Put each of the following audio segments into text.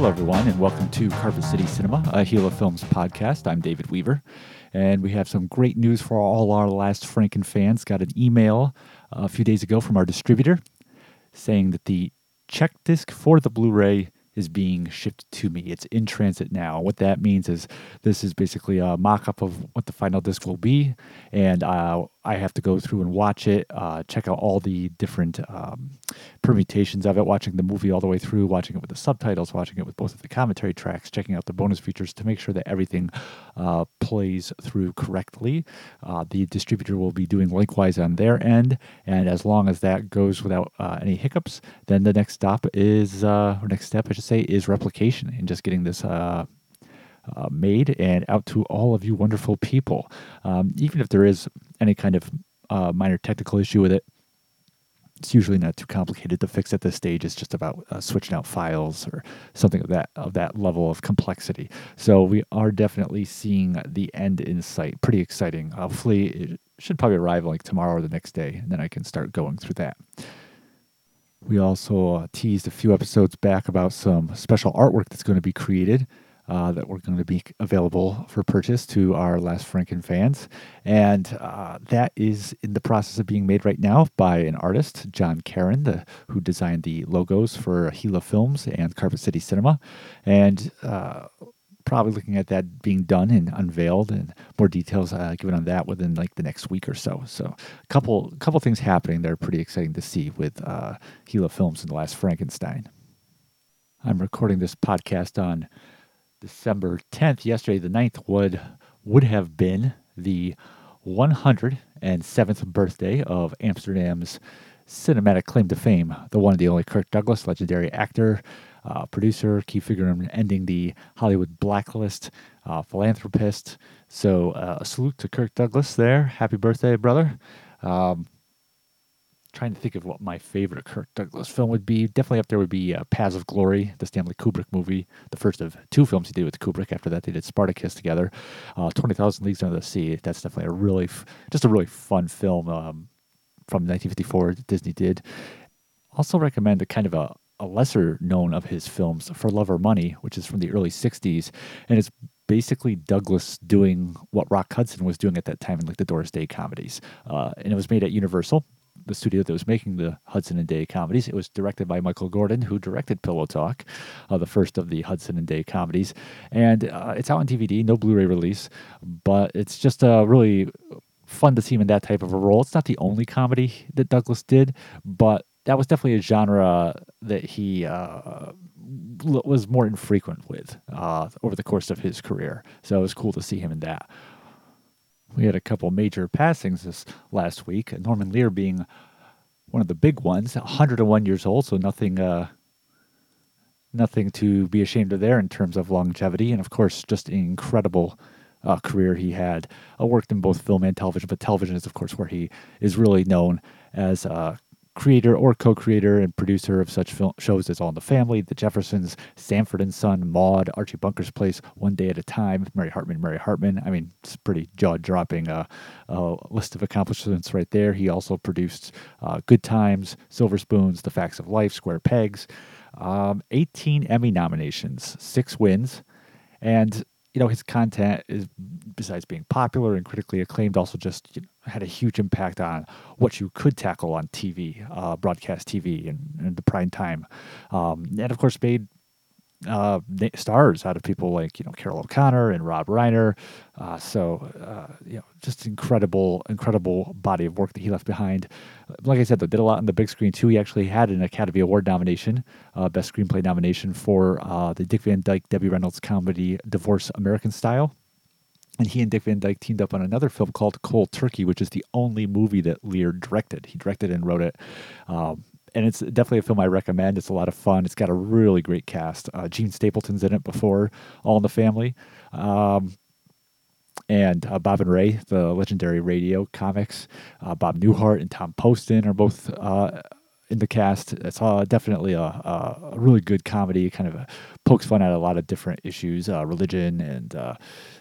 Hello, everyone, and welcome to Carpet City Cinema, a Gila Films podcast. I'm David Weaver, and we have some great news for all our Last Franken fans. Got an email a few days ago from our distributor saying that the check disc for the Blu ray is being shipped to me. It's in transit now. What that means is this is basically a mock up of what the final disc will be, and uh, I have to go through and watch it, uh, check out all the different um, permutations of it, watching the movie all the way through, watching it with the subtitles, watching it with both of the commentary tracks, checking out the bonus features to make sure that everything uh, plays through correctly. Uh, the distributor will be doing likewise on their end, and as long as that goes without uh, any hiccups, then the next stop is, uh, or next step, I should say, is replication and just getting this uh, made and out to all of you wonderful people. Um, even if there is any kind of uh, minor technical issue with it, it's usually not too complicated to fix at this stage. It's just about uh, switching out files or something of that of that level of complexity. So we are definitely seeing the end in sight. Pretty exciting. Hopefully, it should probably arrive like tomorrow or the next day, and then I can start going through that. We also uh, teased a few episodes back about some special artwork that's going to be created uh, that were going to be available for purchase to our Last Franken fans. And uh, that is in the process of being made right now by an artist, John Karen, the, who designed the logos for Gila Films and Carpet City Cinema. And uh, probably looking at that being done and unveiled and more details uh, given on that within like the next week or so. So a couple couple things happening that are pretty exciting to see with uh, Gila Films and the Last Frankenstein. I'm recording this podcast on December 10th, yesterday, the 9th, would, would have been the 107th birthday of Amsterdam's cinematic claim to fame, the one and the only Kirk Douglas, legendary actor, uh, producer, key figure in ending the Hollywood blacklist, uh, philanthropist. So, uh, a salute to Kirk Douglas there. Happy birthday, brother. Um, trying to think of what my favorite Kirk Douglas film would be. Definitely up there would be uh, Paths of Glory, the Stanley Kubrick movie, the first of two films he did with Kubrick. After that, they did Spartacus together. Uh, Twenty Thousand Leagues Under the Sea. That's definitely a really, f- just a really fun film um, from 1954. Disney did. Also recommend a kind of a, a lesser known of his films, For Love or Money, which is from the early 60s, and it's basically Douglas doing what Rock Hudson was doing at that time in like the Doris Day comedies. Uh, and it was made at Universal the studio that was making the Hudson and Day comedies. It was directed by Michael Gordon, who directed Pillow Talk, uh, the first of the Hudson and Day comedies. And uh, it's out on DVD, no Blu ray release, but it's just a really fun to see him in that type of a role. It's not the only comedy that Douglas did, but that was definitely a genre that he uh, was more infrequent with uh, over the course of his career. So it was cool to see him in that. We had a couple major passings this last week. Norman Lear being one of the big ones, 101 years old, so nothing, uh, nothing to be ashamed of there in terms of longevity, and of course, just an incredible uh, career he had. Uh, worked in both film and television, but television is, of course, where he is really known as uh, creator or co-creator and producer of such film shows as All in the Family, The Jeffersons, Sanford and Son, Maude, Archie Bunker's Place, One Day at a Time, Mary Hartman, Mary Hartman. I mean, it's pretty jaw-dropping uh, uh, list of accomplishments right there. He also produced uh, Good Times, Silver Spoons, The Facts of Life, Square Pegs, um, 18 Emmy nominations, six wins, and you know his content is besides being popular and critically acclaimed also just you know, had a huge impact on what you could tackle on tv uh, broadcast tv and, and the prime time. Um, and of course made uh, stars out of people like you know Carroll O'Connor and Rob Reiner. Uh, so uh, you know, just incredible, incredible body of work that he left behind. Like I said, though, did a lot on the big screen too. He actually had an Academy Award nomination, uh, Best Screenplay nomination for uh, the Dick Van Dyke Debbie Reynolds comedy Divorce American Style. And he and Dick Van Dyke teamed up on another film called Cold Turkey, which is the only movie that Lear directed. He directed and wrote it. Um, and it's definitely a film I recommend. It's a lot of fun. It's got a really great cast. Uh, Jean Stapleton's in it before All in the Family. Um, and uh, Bob and Ray, the legendary radio comics. Uh, Bob Newhart and Tom Poston are both uh, in the cast. It's uh, definitely a, a, really good comedy, kind of pokes fun at a lot of different issues, uh, religion, and uh,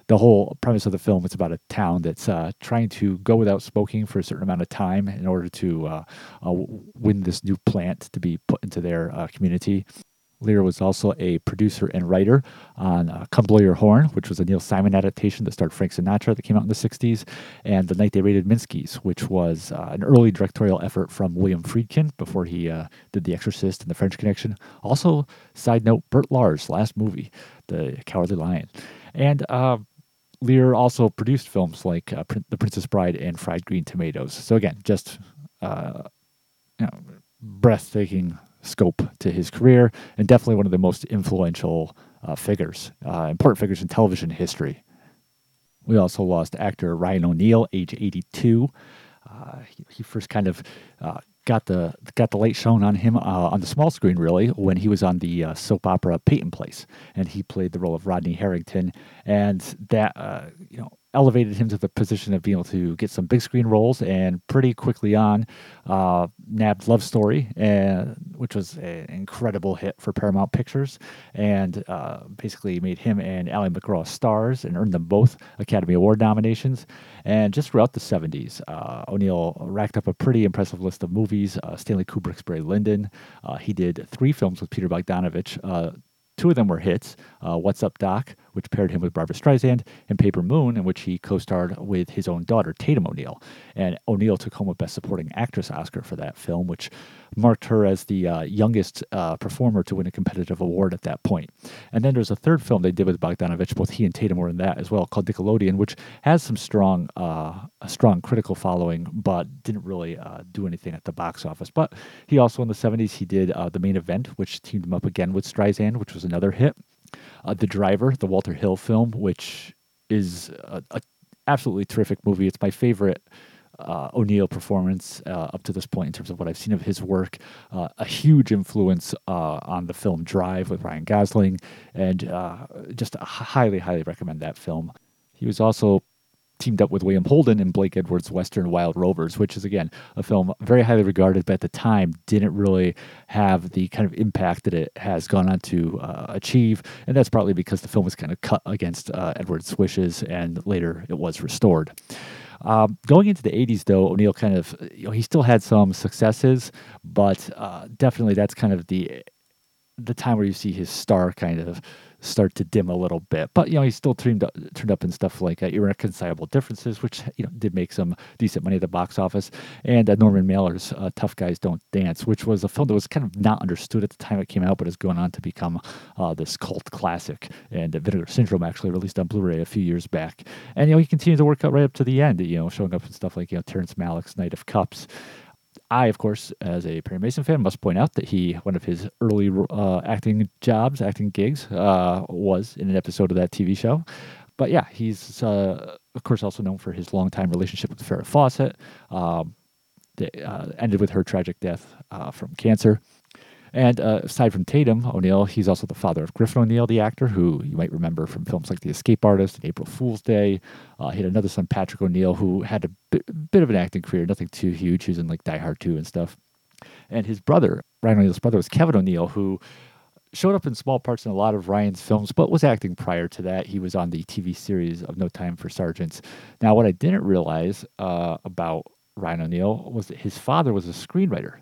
the whole premise of the film. It's about a town that's uh, trying to go without smoking for a certain amount of time in order to uh, win this new plant to be put into their community. Lear was also a producer and writer on uh, Come Blow Your Horn, which was a Neil Simon adaptation that starred Frank Sinatra that came out in the 60s, and The Night They Raided Minsky's, which was uh, an early directorial effort from William Friedkin before he uh, did The Exorcist and The French Connection. Also, side note, Bert Lahr's last movie, The Cowardly Lion. And uh, Lear also produced films like uh, The Princess Bride and Fried Green Tomatoes. So, again, just uh, you know, breathtaking scope to his career, and definitely one of the most influential uh, figures, uh, important figures in television history. We also lost actor Ryan O'Neal, age 82. Uh, he, he, first kind of uh, got the got the light shown on him uh, on the small screen, really, when he was on the uh, soap opera Peyton Place, and he played the role of Rodney Harrington, and that you know elevated him to the position of being able to get some big screen roles and pretty quickly on uh, nabbed Love Story, and, which was an incredible hit for Paramount Pictures, and uh, basically made him and Ali MacGraw stars and earned them both Academy Award nominations. And just throughout the 70s, uh, O'Neal racked up a pretty impressive list of movies. Uh, Stanley Kubrick's Barry Lyndon. Uh, he did three films with Peter Bogdanovich. Uh, two of them were hits What's Up, Doc, which paired him with Barbra Streisand, and Paper Moon, in which he co starred with his own daughter, Tatum O'Neal. And O'Neal took home a Best Supporting Actress Oscar for that film, which marked her as the uh, youngest uh, performer to win a competitive award at that point. And then there's a third film they did with Bogdanovich, both he and Tatum were in that as well, called Nickelodeon, which has some strong, uh, a strong critical following, but didn't really uh, do anything at the box office. But he also in the 70s, he did uh, The Main Event, which teamed him up again with Streisand, which was another hit uh, The Driver, the Walter Hill film, which is a, a absolutely terrific movie. It's my favorite uh, O'Neal performance uh, up to this point in terms of what I've seen of his work. Uh, a huge influence uh, on the film Drive with Ryan Gosling, and uh, just highly, highly recommend that film. He was also teamed up with William Holden in Blake Edwards' Western Wild Rovers, which is, again, a film very highly regarded, but at the time didn't really have the kind of impact that it has gone on to uh, achieve. And that's partly because the film was kind of cut against uh, Edwards' wishes, and later it was restored. Um, going into the 80s, though, O'Neal kind of, you know, he still had some successes, but uh, definitely that's kind of the the time where you see his star kind of start to dim a little bit. But you know, he still turned up, turned up in stuff like uh, Irreconcilable Differences, which you know did make some decent money at the box office, and uh, Norman Mailer's uh, Tough Guys Don't Dance, which was a film that was kind of not understood at the time it came out, but has gone on to become uh, this cult classic. And Vinegar Syndrome actually released on Blu-ray a few years back, and you know he continued to work out right up to the end. You know, showing up in stuff like you know Terrence Malick's Knight of Cups. I, of course, as a Perry Mason fan, must point out that he, one of his early uh, acting jobs, acting gigs, uh, was in an episode of that TV show. But yeah, he's, uh, of course, also known for his longtime relationship with Farrah Fawcett. Um, that uh, ended with her tragic death uh, from cancer. And uh, aside from Tatum O'Neal, he's also the father of Griffin O'Neal, the actor, who you might remember from films like The Escape Artist and April Fool's Day. Uh, he had another son, Patrick O'Neal, who had a bit, bit of an acting career, nothing too huge. He was in like Die Hard 2 and stuff. And his brother, Ryan O'Neal's brother, was Kevin O'Neal, who showed up in small parts in a lot of Ryan's films, but was acting prior to that. He was on the TV series of No Time for Sergeants. Now, what I didn't realize uh, about Ryan O'Neal was that his father was a screenwriter,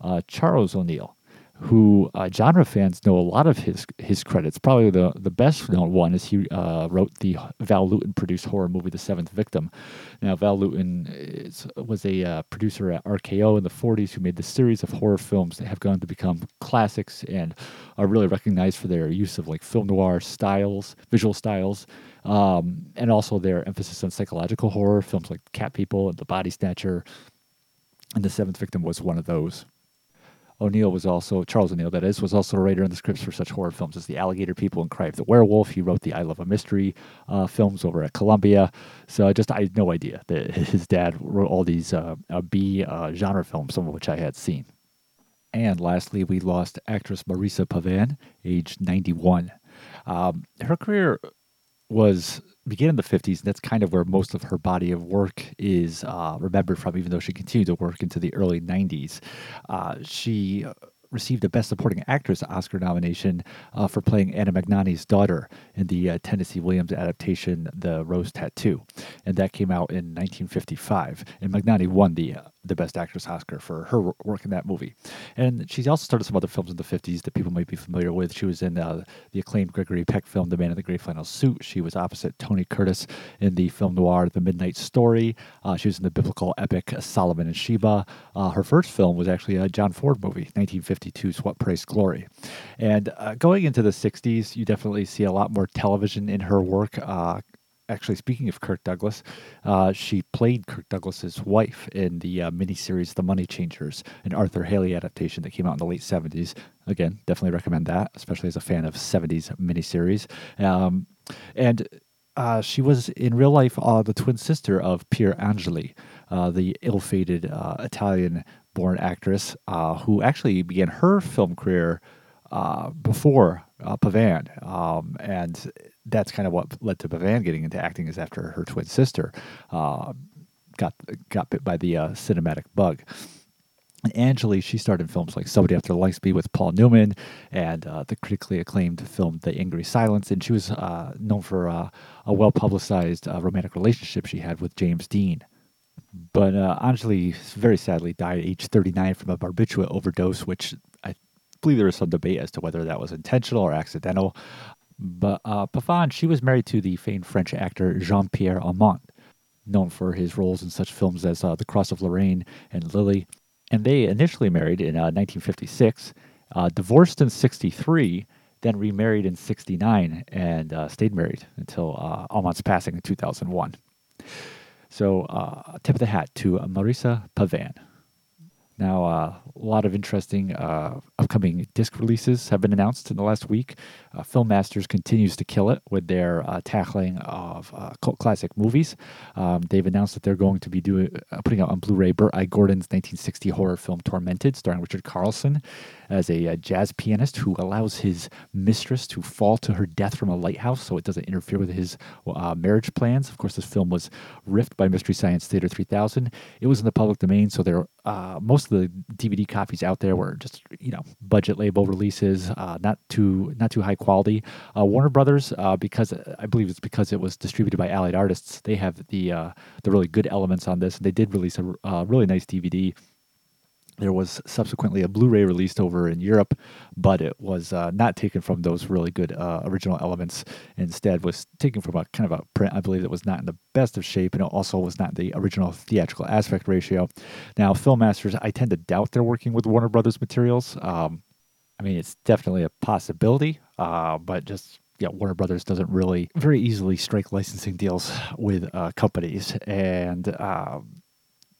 uh, Charles O'Neal who uh, genre fans know a lot of his his credits. Probably the, the best known one is he uh, wrote the Val Lewton produced horror movie The Seventh Victim. Now Val Lewton is, was a uh, producer at RKO in the 40s who made the series of horror films that have gone to become classics and are really recognized for their use of like film noir styles, visual styles. Um, and also their emphasis on psychological horror films like Cat People and The Body Snatcher, and The Seventh Victim was one of those. O'Neal was also Charles O'Neal, that is, was also a writer in the scripts for such horror films as The Alligator People and Cry of the Werewolf. He wrote the I Love a Mystery uh, films over at Columbia. So I just I had no idea that his dad wrote all these uh, uh, B uh, genre films, some of which I had seen. And lastly, we lost actress Marisa Pavan, age 91. Um, her career was began in the 50s, and that's kind of where most of her body of work is uh, remembered from, even though she continued to work into the early 90s. Uh, she received a Best Supporting Actress Oscar nomination uh, for playing Anna Magnani's daughter in the uh, Tennessee Williams adaptation, The Rose Tattoo, and that came out in 1955. And Magnani won the uh, the Best Actress Oscar for her work in that movie. And she's also started some other films in the 50s that people might be familiar with. She was in uh, the acclaimed Gregory Peck film, The Man in the Gray Flannel Suit. She was opposite Tony Curtis in the film noir, The Midnight Story. Uh, she was in the biblical epic Solomon and Sheba. Uh, her first film was actually a John Ford movie, 1952's What Price Glory. And uh, going into the 60s, you definitely see a lot more television in her work uh, actually, speaking of Kirk Douglas, uh, she played Kirk Douglas's wife in the uh, miniseries The Money Changers, an Arthur Hailey adaptation that came out in the late 70s. Again, definitely recommend that, especially as a fan of 70s miniseries. Um, and uh, she was in real life uh, the twin sister of Pier Angeli, uh, the ill fated uh, Italian born actress who actually began her film career before Pavan. Um, and that's kind of what led to Pavan getting into acting is after her twin sister uh, got got bit by the uh, cinematic bug. And Angeli, she starred in films like Somebody After Me with Paul Newman and uh, the critically acclaimed film The Angry Silence. And she was uh, known for uh, a well publicized uh, romantic relationship she had with James Dean. But Angeli very sadly died at age 39 from a barbiturate overdose, which I believe there was some debate as to whether that was intentional or accidental. But uh, she was married to the famed French actor Jean Pierre Aumont, known for his roles in such films as uh, The Cross of Lorraine and Lily. And they initially married in uh, 1956, uh, divorced in 63, then remarried in 69, and uh, stayed married until uh, Aumont's passing in 2001. So, uh, tip of the hat to Marisa Pavan. Now, uh, a lot of interesting uh, upcoming disc releases have been announced in the last week. Uh, Film Masters continues to kill it with their uh, tackling of uh, cult classic movies. Um, they've announced that they're going to be doing uh, putting out on Blu-ray Bert I. Gordon's 1960 horror film Tormented, starring Richard Carlson as a, a, jazz pianist who allows his mistress to fall to her death from a lighthouse so it doesn't interfere with his marriage plans. Of course, this film was riffed by Mystery Science Theater 3000. It was in the public domain, so there most of the DVD copies out there were just you know budget label releases, uh, not too not too high quality. Uh, Warner Brothers, uh, because I believe it's because it was distributed by Allied Artists, they have the uh, the really good elements on this, and they did release a uh, really nice DVD there was subsequently a Blu-ray released over in Europe, but it was uh, not taken from those really good uh, original elements. Instead, was taken from a kind of a print I believe that was not in the best of shape, and it also was not the original theatrical aspect ratio. Now, Film Masters, I tend to doubt they're working with Warner Brothers materials. Um, I mean, it's definitely a possibility, uh, but just yeah, Warner Brothers doesn't really very easily strike licensing deals with uh, companies, and um,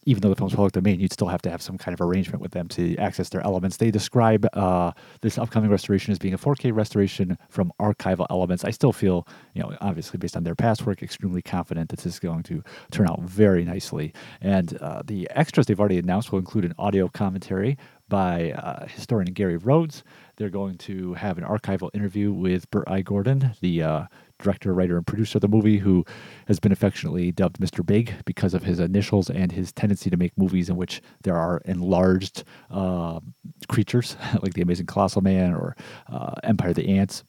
even though the film's public domain, you'd still have to have some kind of arrangement with them to access their elements. They describe uh, this upcoming restoration as being a 4K restoration from archival elements. I still feel, you know, obviously based on their past work, extremely confident that this is going to turn out very nicely. And uh, the extras they've already announced will include an audio commentary by uh, historian Gary Rhodes. They're going to have an archival interview with Bert I. Gordon, the uh, director, writer, and producer of the movie, who has been affectionately dubbed Mr. Big because of his initials and his tendency to make movies in which there are enlarged uh, creatures like the Amazing Colossal Man or uh, Empire of the Ants.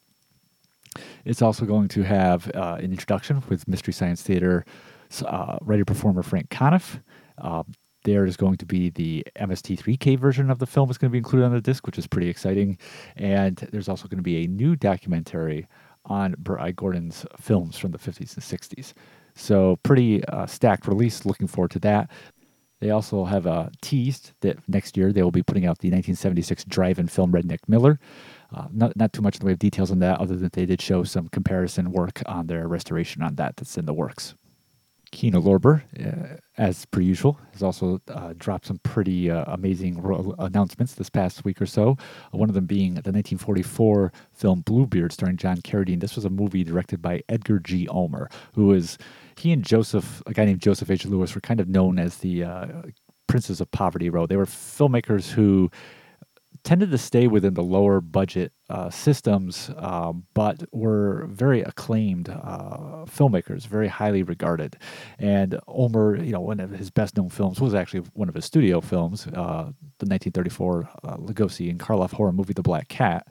It's also going to have uh, an introduction with Mystery Science Theater uh, writer performer Frank Conniff. Uh, there is going to be the MST3K version of the film is going to be included on the disc, which is pretty exciting. And there's also going to be a new documentary on Bert I. Gordon's films from the 50s and 60s. So, pretty uh, stacked release. Looking forward to that. They also have uh, teased that next year they will be putting out the 1976 drive-in film Redneck Miller. Uh, not, not too much in the way of details on that, other than they did show some comparison work on their restoration on that that's in the works. Kino Lorber, uh, as per usual, has also uh, dropped some pretty uh, amazing ro- announcements this past week or so. Uh, one of them being the 1944 film Bluebeard, starring John Carradine. This was a movie directed by Edgar G. Ulmer, who is he and Joseph, a guy named Joseph H. Lewis, were kind of known as the uh, princes of poverty row. They were filmmakers who tended to stay within the lower budget uh, systems, um, but were very acclaimed uh, filmmakers, very highly regarded. And Ulmer, you know, one of his best known films was actually one of his studio films, uh, the 1934 uh, Lugosi and Karloff horror movie, The Black Cat.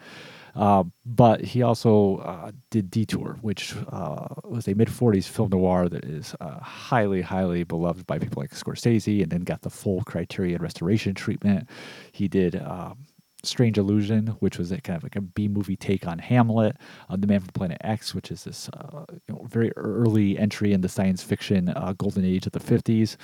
Uh, but he also uh, did Detour, which uh, was a mid 40s film noir that is uh, highly, highly beloved by people like Scorsese and then got the full Criterion restoration treatment. He did. Um, Strange Illusion, which was a kind of like a B movie take on Hamlet, uh, The Man from Planet X, which is this uh, you know, very early entry in the science fiction uh, golden age of the 50s.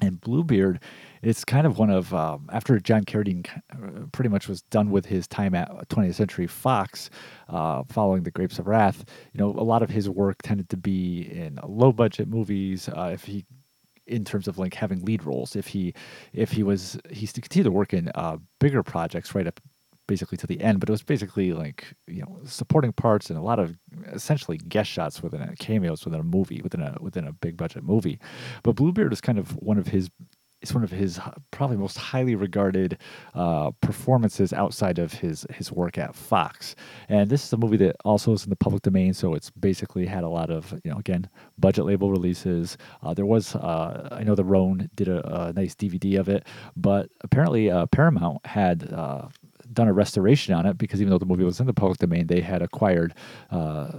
And Bluebeard, it's kind of one of, um, after John Carradine uh, pretty much was done with his time at 20th Century Fox, uh, following The Grapes of Wrath, you know, a lot of his work tended to be in low budget movies. Uh, if he in terms of like having lead roles. If he if he was he's continued to work in uh, bigger projects right up basically to the end, but it was basically like you know supporting parts and a lot of essentially guest shots within a cameos within a movie within a within a big budget movie. But Bluebeard is kind of one of his it's one of his probably most highly regarded uh, performances outside of his his work at Fox. And this is a movie that also is in the public domain, so it's basically had a lot of you know again budget label releases. Uh, there was uh, I know the Roan did a, a, nice DVD of it, but apparently uh, Paramount had uh, done a restoration on it because even though the movie was in the public domain, they had acquired uh,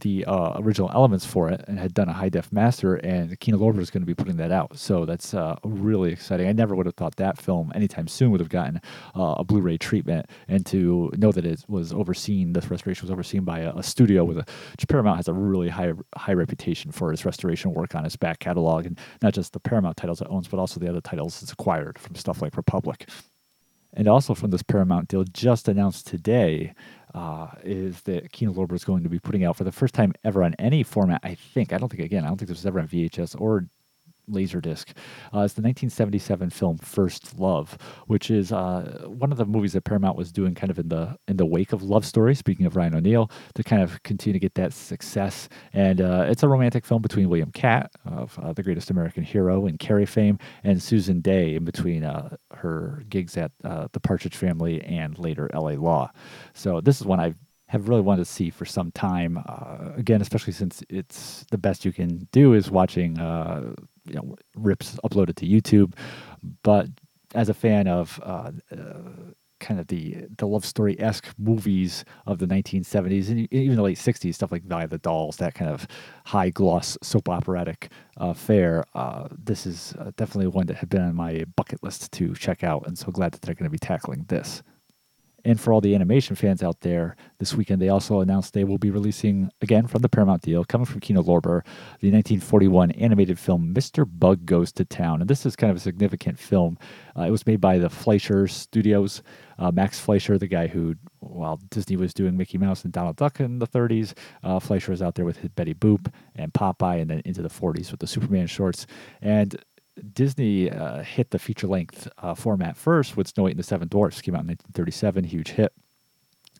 the uh, original elements for it and had done a high def master, and Kino Lorber is going to be putting that out. So that's uh, really exciting. I never would have thought that film anytime soon would have gotten uh, a Blu-ray treatment, and to know that it was overseen, this restoration was overseen by a, a studio with a Paramount has a really high high reputation for its restoration work on its back catalog, and not just the Paramount titles it owns, but also the other titles it's acquired from stuff like Republic. And also from this Paramount deal just announced today, uh, is that Kino Lorber is going to be putting out for the first time ever on any format. I think I don't think again I don't think this was ever on VHS or Laserdisc. Uh, it's the 1977 film First Love, which is uh, one of the movies that Paramount was doing kind of in the in the wake of Love Story. Speaking of Ryan O'Neal, to kind of continue to get that success, and uh, it's a romantic film between William Katt of uh, The Greatest American Hero and Carrie fame, and Susan Dey in between uh, her gigs at uh, The Partridge Family and later L.A. Law. So this is one I've have really wanted to see for some time. Uh, again, especially since it's the best you can do is watching uh, you know rips uploaded to YouTube. But as a fan of uh, uh kind of the the love story esque movies of the 1970s and even the late 60s, stuff like Valley of the Dolls, that kind of high gloss soap operatic uh, fare. Uh, this is definitely one that had been on my bucket list to check out, and so glad that they're going to be tackling this. And for all the animation fans out there, this weekend they also announced they will be releasing, again from the Paramount deal, coming from Kino Lorber, the 1941 animated film Mr. Bug Goes to Town. And this is kind of a significant film. Uh, it was made by the Fleischer Studios. Uh, Max Fleischer, the guy who, while Disney was doing Mickey Mouse and Donald Duck in the 30s, uh, Fleischer was out there with his Betty Boop and Popeye, and then into the 40s with the Superman shorts. And Disney uh, hit the feature length uh, format first with Snow White and the Seven Dwarfs, came out in 1937, huge hit.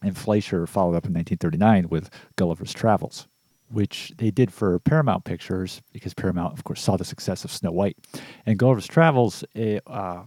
And Fleischer followed up in 1939 with Gulliver's Travels, which they did for Paramount Pictures because Paramount, of course, saw the success of Snow White. And Gulliver's Travels, it, uh,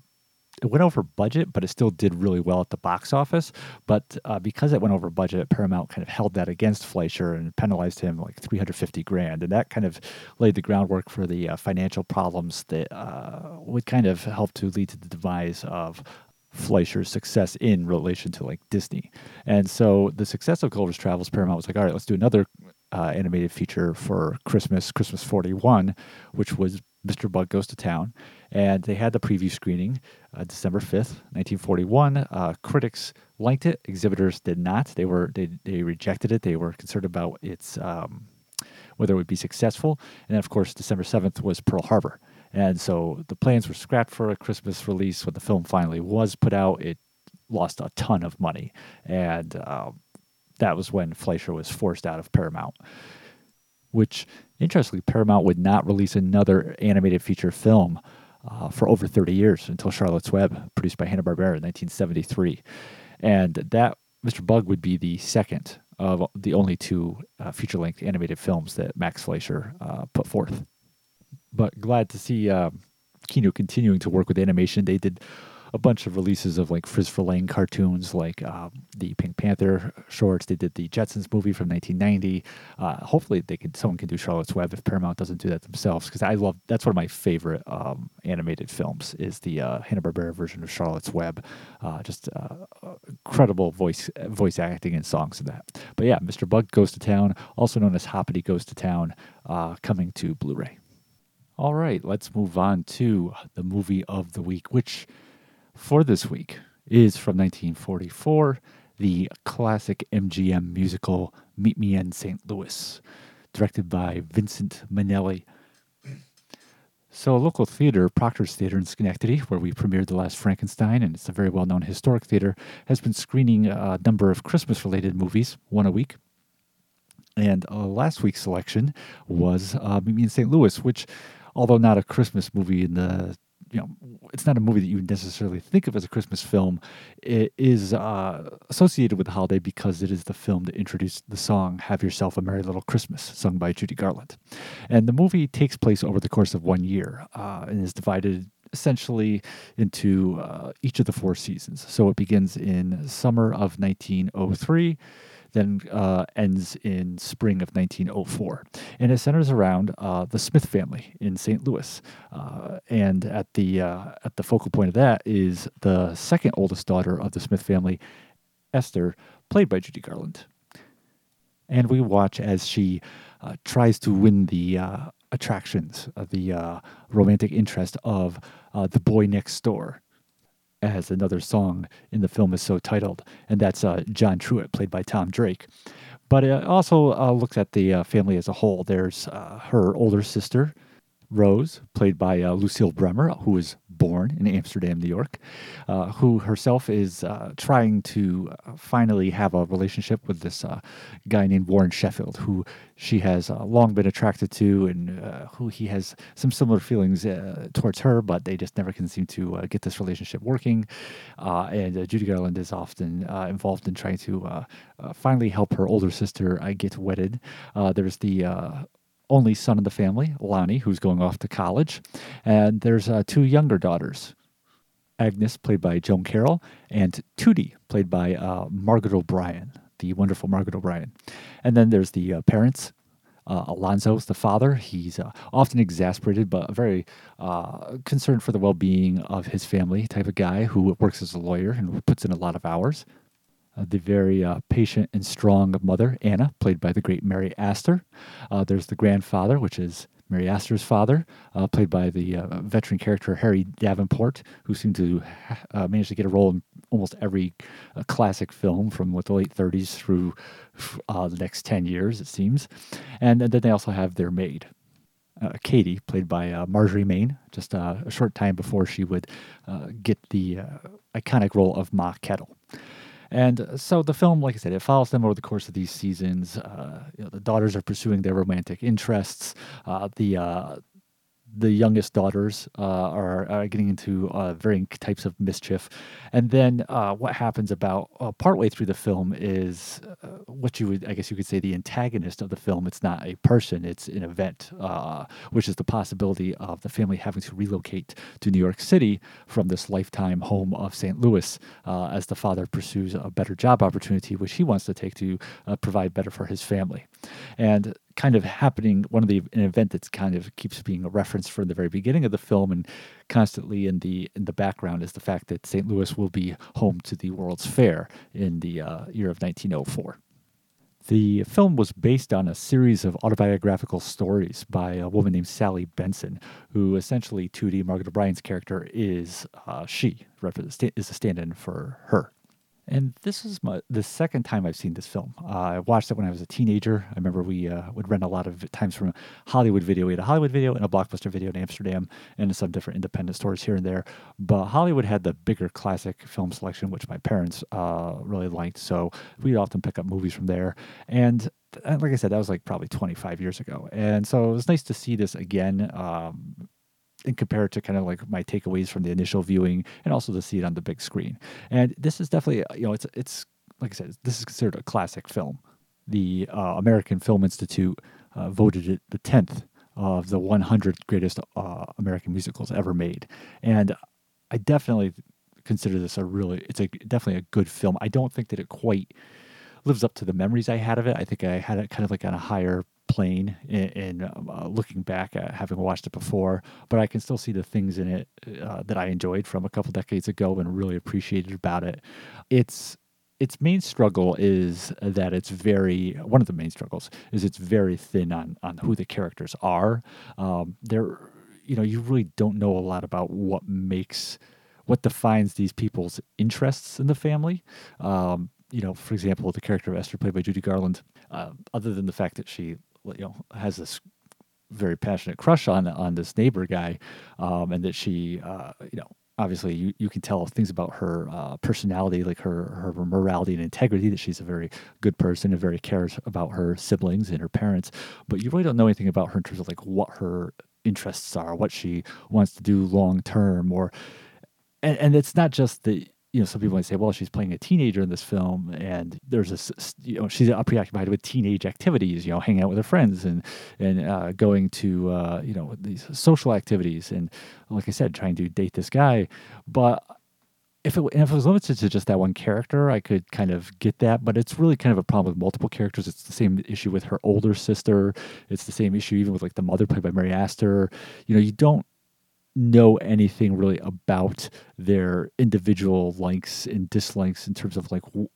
it went over budget, but it still did really well at the box office. But uh, because it went over budget, Paramount kind of held that against Fleischer and penalized him like 350 grand, and that kind of laid the groundwork for the uh, financial problems that uh, would kind of help to lead to the demise of Fleischer's success in relation to like Disney. And so the success of Gulliver's Travels, Paramount was like, all right, let's do another uh, animated feature for Christmas, Christmas 41, which was Mr. Bug Goes to Town. And they had the preview screening uh, December 5th, 1941. Uh, critics liked it, exhibitors did not. They were they, they rejected it. They were concerned about its um, whether it would be successful. And then, of course, December 7th was Pearl Harbor. And so the plans were scrapped for a Christmas release. When the film finally was put out, it lost a ton of money. And um, that was when Fleischer was forced out of Paramount which interestingly, Paramount would not release another animated feature film uh, for over 30 years until Charlotte's Web, produced by Hanna-Barbera in 1973. And that Mr. Bug would be the second of the only two uh, feature-length animated films that Max Fleischer uh, put forth. But glad to see uh, Kino continuing to work with animation. They did a bunch of releases of like Friz Freleng cartoons, like um, the Pink Panther shorts. They did the Jetsons movie from 1990. Uh, hopefully, they could someone can do Charlotte's Web if Paramount doesn't do that themselves, because I love that's one of my favorite um, animated films is the uh, Hanna Barbera version of Charlotte's Web. Uh, just uh, incredible voice voice acting and songs in that. But yeah, Mr. Bug Goes to Town, also known as Hoppity Goes to Town, uh, coming to Blu-ray. All right, let's move on to the movie of the week, which for this week is from 1944, the classic MGM musical Meet Me in St. Louis, directed by Vincent Minnelli. So, a local theater, Proctor's Theater in Schenectady, where we premiered The Last Frankenstein, and it's a very well known historic theater, has been screening a number of Christmas related movies, one a week. And uh, last week's selection was uh, Meet Me in St. Louis, which although not a Christmas movie in the you know, it's not a movie that you necessarily think of as a Christmas film. It is uh, associated with the holiday because it is the film that introduced the song "Have Yourself a Merry Little Christmas," sung by Judy Garland. And the movie takes place over the course of one year uh, and is divided essentially into uh, each of the four seasons. So it begins in summer of 1903 then uh, ends in spring of 1904. And it centers around uh, the Smith family in St. Louis. Uh, and at the, uh, at the focal point of that is the second oldest daughter of the Smith family, Esther, played by Judy Garland. And we watch as she uh, tries to win the uh, attractions, the romantic interest of the boy next door as another song in the film is so titled, and that's uh, John Truitt, played by Tom Drake. But it also uh, looks at the uh, family as a whole. There's uh, her older sister, Rose, played by uh, Lucille Bremer, who is born in Amsterdam, New York, uh, who herself is uh, trying to uh, finally have a relationship with this uh, guy named Warren Sheffield, who she has uh, long been attracted to and who he has some similar feelings towards her, but they just never can seem to get this relationship working. and Judy Garland is often involved in trying to finally help her older sister get wedded. there's the only son of the family, Lonnie, who's going off to college. And there's uh, two younger daughters, Agnes, played by Joan Carroll, and Tootie, played by uh, Margaret O'Brien, the wonderful Margaret O'Brien. And then there's the uh, parents. Uh, Alonzo's the father. He's uh, often exasperated, but very uh, concerned for the well being of his family type of guy who works as a lawyer and puts in a lot of hours uh, the very uh, patient and strong mother, Anna, played by the great Mary Astor. Uh, there's the grandfather, which is Mary Astor's father, uh, played by the uh, veteran character Harry Davenport, who seemed to uh, manage to get a role in almost every classic film from what, the late 30s through the next 10 years, it seems. And, and then they also have their maid, uh, Katie, played by uh, Marjorie Main, just uh, a short time before she would get the iconic role of Ma Kettle. And so the film, like I said, it follows them over the course of these seasons. Uh, you know, the daughters are pursuing their romantic interests. Uh, the uh, the youngest daughters uh, are, are, getting into uh, varying types of mischief. And then uh, what happens about uh, partway through the film is uh, what you would, I guess you could say, the antagonist of the film. It's not a person, it's an event, uh, which is the possibility of the family having to relocate to New York City from this lifetime home of St. Louis as the father pursues a better job opportunity, which he wants to take to provide better for his family. And kind of happening one of the an event that's kind of keeps being a reference from the very beginning of the film and constantly in the in the background is the fact that St. Louis will be home to the World's Fair in the uh, year of 1904. The film was based on a series of autobiographical stories by a woman named Sally Benson, who essentially Tootie, Margaret O'Brien's character, is uh, she is a stand-in for her. And this is my, the second time I've seen this film. Uh, I watched it when I was a teenager. I remember we uh, would rent a lot of times from Hollywood Video. We had a Hollywood Video and a Blockbuster Video in Amsterdam, and some different independent stores here and there. But Hollywood had the bigger classic film selection, which my parents uh, really liked. So we'd often pick up movies from there. And like I said, that was like probably 25 years ago. And so it was nice to see this again. Um, and compare it to kind of like my takeaways from the initial viewing and also to see it on the big screen. And this is definitely, you know, it's, it's like I said, this is considered a classic film. The uh, American Film Institute uh, voted it the 10th of the 100 greatest uh, American musicals ever made. And I definitely consider this a really, it's a definitely a good film. I don't think that it quite lives up to the memories I had of it. I think I had it kind of like on a higher plane in, in uh, looking back at having watched it before, but I can still see the things in it uh, that I enjoyed from a couple decades ago and really appreciated about it. It's its main struggle is that it's very one of the main struggles is it's very thin on on who the characters are. Um, they're you know you really don't know a lot about what makes what defines these people's interests in the family. Um, you know, for example, the character of Esther, played by Judy Garland, uh, other than the fact that she, you know, has this very passionate crush on on this neighbor guy, um, and that she, uh, you know, obviously you, you can tell things about her uh, personality, like her her morality and integrity, that she's a very good person and very cares about her siblings and her parents. But you really don't know anything about her in terms of like what her interests are, what she wants to do long term, or and, and it's not just the you know, some people might say, well, she's playing a teenager in this film, and there's this, you know, she's preoccupied with teenage activities, you know, hanging out with her friends and and uh, going to, uh, you know, these social activities, and like I said, trying to date this guy. But if it, if it was limited to just that one character, I could kind of get that. But it's really kind of a problem with multiple characters. It's the same issue with her older sister. It's the same issue even with like the mother played by Mary Astor. You know, you don't know anything really about their individual likes and dislikes in terms of like w-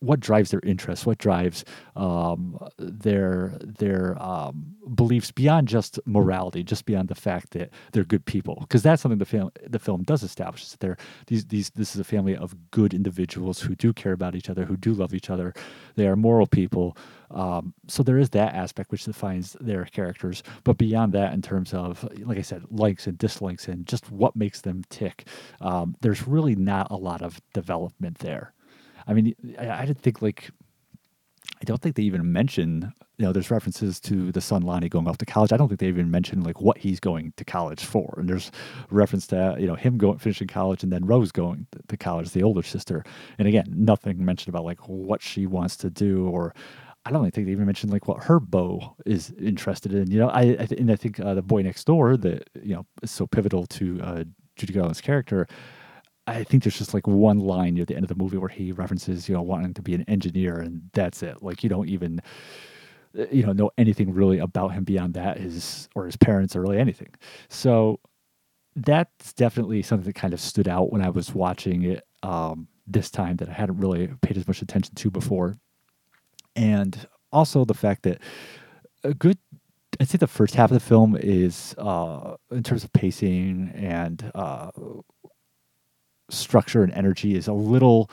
what drives their interests, what drives um, their their um, beliefs beyond just morality, just beyond the fact that they're good people, because that's something the film the film does establish. That they're these these this is a family of good individuals who do care about each other, who do love each other. They are moral people. Um, so there is that aspect which defines their characters. But beyond that, in terms of like I said, likes and dislikes and just what makes them tick, um, there's really not a lot of development there. I mean, I, I didn't think like I don't think they even mention, you know, there's references to the son Lonnie going off to college. I don't think they even mention like what he's going to college for. And there's reference to, you know, him going finishing college and then Rose going to college, the older sister. And again, nothing mentioned about like what she wants to do or I don't think they even mentioned like what her beau is interested in. You know, I, I and I think uh, the boy next door that you know is so pivotal to uh, Judy Garland's character I think there's just like one line near the end of the movie where he references, you know, wanting to be an engineer, and that's it. Like you don't even, uh, you know, know anything really about him beyond that, his or his parents or really anything. So that's definitely something that kind of stood out when I was watching it um, this time that I hadn't really paid as much attention to before, and also the fact that a good I'd say the first half of the film is, uh, in terms of pacing and uh, structure and energy is a little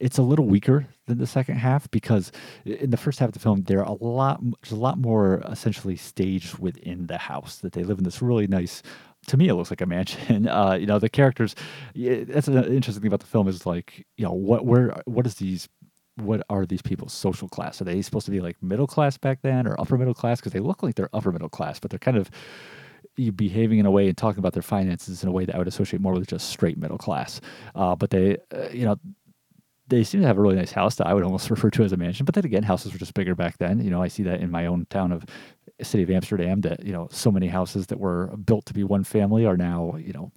it's a little weaker than the second half because in the first half of the film there are a lot there's a lot more essentially staged within the house that they live in. This really nice to me it looks like a mansion. Uh, you know the characters that's an interesting thing about the film is like you know what where what is these what are these people's social class are they supposed to be like middle class back then or upper middle class because they look like they're upper middle class but they're kind of behaving in a way and talking about their finances in a way that I would associate more with just straight middle class. Uh, but they, uh, you know, they seem to have a really nice house that I would almost refer to as a mansion. But then again, houses were just bigger back then. You know, I see that in my own town of city of Amsterdam that you know so many houses that were built to be one family are now you know